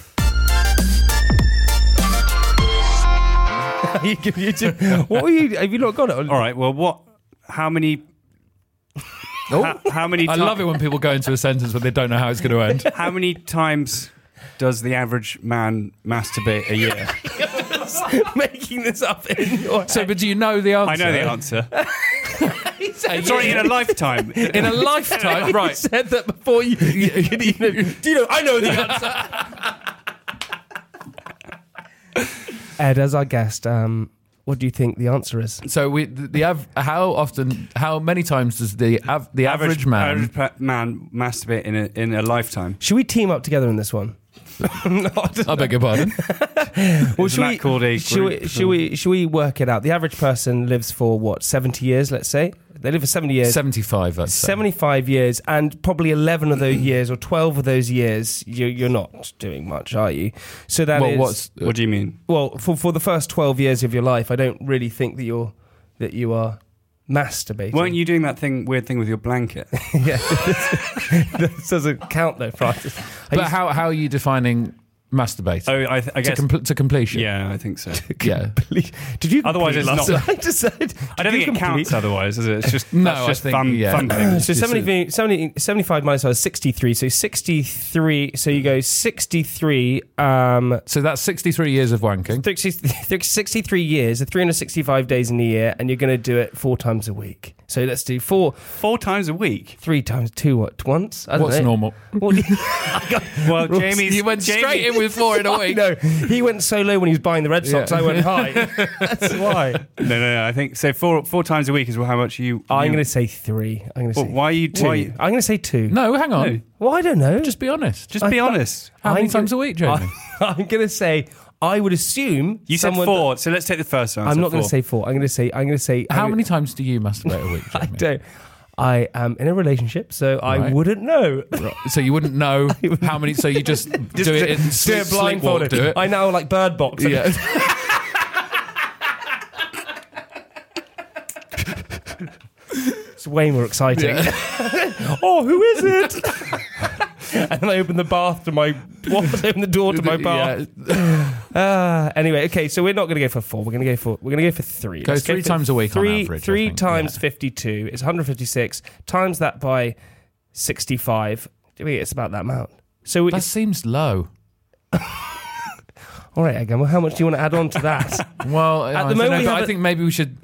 Speaker 2: you give you two, what were you? Have you not got it?
Speaker 1: All right, well, what. How many. Oh. How, how many
Speaker 3: I
Speaker 1: ti-
Speaker 3: love it when people go into a sentence where they don't know how it's going to end.
Speaker 1: How many times does the average man masturbate a year?
Speaker 2: making this up in your
Speaker 3: So, but do you know the answer?
Speaker 1: I know the answer. Sorry, in a lifetime.
Speaker 3: In a lifetime,
Speaker 2: I
Speaker 3: right?
Speaker 2: said that before you, you could even. Do you know? I know the answer. Ed, as our guest, um, what do you think the answer is?
Speaker 3: So we the, the av- how often how many times does the av- the average, man
Speaker 1: average pa- man masturbate in a, in a lifetime.
Speaker 2: Should we team up together in this one? Not.
Speaker 3: I beg your pardon.
Speaker 2: Well,
Speaker 1: Isn't that called a
Speaker 2: should we, should we should we work it out? The average person lives for what seventy years, let's say. They live for seventy years.
Speaker 3: Seventy five. I'd say.
Speaker 2: 75 years, and probably 11 of those years or 12 of those years, you, you're not doing much, are you? So that is
Speaker 3: Well, what's uh,
Speaker 1: What do you mean?
Speaker 2: well for, for the first 12 years of your life. I don't really think that you're that you are masturbating.
Speaker 1: Weren't you doing that thing, weird thing with your blanket?
Speaker 2: yeah, this doesn't count though, Francis. I
Speaker 3: But
Speaker 2: used-
Speaker 3: how how are you defining masturbating
Speaker 1: Oh, I, th- I
Speaker 3: to, compl- to completion.
Speaker 1: yeah, I think so.
Speaker 3: yeah.
Speaker 2: Did you?
Speaker 1: Otherwise
Speaker 2: complete
Speaker 1: it's not-
Speaker 2: night? I just said.
Speaker 1: I don't think it counts otherwise, is it? It's just
Speaker 3: No,
Speaker 1: that's
Speaker 3: I think-
Speaker 1: fun,
Speaker 3: yeah.
Speaker 1: fun things.
Speaker 2: So
Speaker 3: Just
Speaker 2: 70, 70 75 minus five is 63. So 63. So you go 63. Um,
Speaker 3: So that's 63 years of wanking.
Speaker 2: 60 63 years, 365 days in a year, and you're going to do it four times a week. So let's do four,
Speaker 1: Four times a week.
Speaker 2: three times two, what, once? I
Speaker 3: What's
Speaker 2: know.
Speaker 3: normal?
Speaker 2: What do you-
Speaker 1: Well, Jamie's
Speaker 3: You went
Speaker 1: Jamie-
Speaker 3: straight in with four in a week.
Speaker 2: no, he went so low when he was buying the Red Sox.
Speaker 3: Yeah.
Speaker 2: I went high. That's why.
Speaker 1: No, no, no. I think so. Four four times a week is how much you.
Speaker 2: I'm
Speaker 1: you-
Speaker 2: going to say three. I'm going to
Speaker 1: Well,
Speaker 2: say
Speaker 1: why are you
Speaker 2: two.
Speaker 1: are you-
Speaker 2: I'm going to say two.
Speaker 3: No, hang on.
Speaker 1: No.
Speaker 2: Well, I don't know.
Speaker 3: Just be honest.
Speaker 1: Just be
Speaker 2: I-
Speaker 1: honest.
Speaker 3: How many
Speaker 2: I'm
Speaker 3: times
Speaker 2: gonna-
Speaker 3: a week, Jamie?
Speaker 2: I'm going to say. I would assume
Speaker 1: You
Speaker 2: someone.
Speaker 1: said four, so let's take the first one.
Speaker 2: I'm not going to say four. I'm going to say. I'm going to say. I'm
Speaker 3: How many times do you masturbate a week,
Speaker 2: I
Speaker 3: Jamie?
Speaker 2: don't. I am in a relationship, so I
Speaker 3: Right.
Speaker 2: wouldn't know.
Speaker 3: Right. So you wouldn't know how many. So you just, do it in
Speaker 2: do
Speaker 3: sleep,
Speaker 2: it blindfolded.
Speaker 3: Do it.
Speaker 2: I now like bird box.
Speaker 3: yeah.
Speaker 2: It's way more exciting. oh, who is it? and then I open the bath to my. What? Open the door to my bath. Ah, anyway, okay, so we're not going to go for four. We're going to go for we're going to go for three.
Speaker 3: Go
Speaker 2: Let's
Speaker 3: three
Speaker 2: for
Speaker 3: times a week on
Speaker 2: Three
Speaker 3: average, I
Speaker 2: three
Speaker 3: think,
Speaker 2: times
Speaker 3: yeah.
Speaker 2: fifty-two is one hundred fifty-six. Times that by sixty-five. I mean, It's about that amount. So we,
Speaker 3: That seems low.
Speaker 2: all right, again. Well, how much do you want to add on to that?
Speaker 3: Well, I
Speaker 2: the
Speaker 3: don't
Speaker 2: moment
Speaker 3: know,
Speaker 2: we
Speaker 3: but
Speaker 2: have
Speaker 3: I
Speaker 2: a-
Speaker 3: think maybe we should.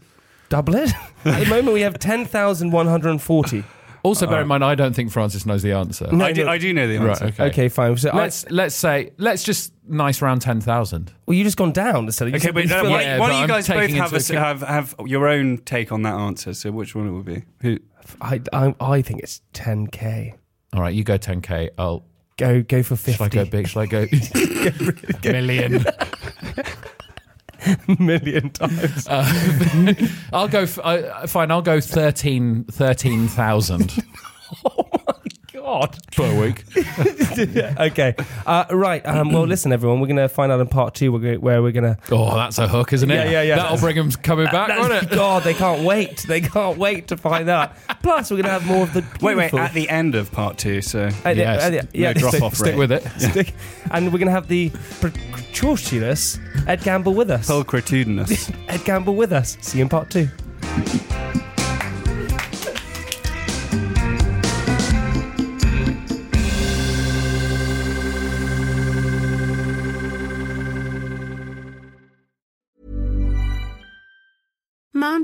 Speaker 2: Double it. At the moment, we have ten thousand one hundred and forty.
Speaker 3: Also, bear in mind, I don't think Francis knows the answer.
Speaker 2: No,
Speaker 1: I do,
Speaker 2: no.
Speaker 1: I do know the
Speaker 3: Right.
Speaker 1: answer.
Speaker 3: Okay.
Speaker 2: Okay, fine. So I,
Speaker 3: Let's let's say let's just nice round ten thousand.
Speaker 2: well, you just gone down instead. of- You
Speaker 1: Okay,
Speaker 2: said-
Speaker 1: but
Speaker 2: you
Speaker 1: uh,
Speaker 2: feel
Speaker 1: why,
Speaker 2: like-
Speaker 3: Yeah,
Speaker 1: why
Speaker 3: but
Speaker 1: don't you
Speaker 3: I'm
Speaker 1: guys both
Speaker 3: taking
Speaker 1: have, a,
Speaker 3: into
Speaker 1: s- have have your own take on that answer? So which one it will be? Who?
Speaker 2: I, I, I think it's ten k.
Speaker 3: All right, you go ten k. I'll.
Speaker 2: Go go for 50.
Speaker 3: Shall I go big? Shall I go million?
Speaker 2: million times.
Speaker 3: Uh, I'll go. F- I, fine. I'll go 13 13,000
Speaker 2: God.
Speaker 3: per week.
Speaker 2: okay. Uh, right. Um, well, listen, everyone. We're going to find out in part two where we're, going to.
Speaker 3: Oh, that's a hook, isn't it?
Speaker 2: Yeah, yeah, yeah.
Speaker 3: That'll bring them coming back, won't it?
Speaker 2: God, they can't wait. They can't wait to find out. Plus, we're going to have more of the.
Speaker 1: Wait, wait. At the end of part two, so
Speaker 2: At the-
Speaker 3: Yes.
Speaker 2: at the- yeah,
Speaker 1: no drop
Speaker 2: stick-
Speaker 1: off
Speaker 3: Stick
Speaker 1: rate.
Speaker 3: with it.
Speaker 2: stick- and we're going to have the precautious Ed Gamble with us.
Speaker 1: pulchritudinous.
Speaker 2: Ed Gamble with us. See you in part two.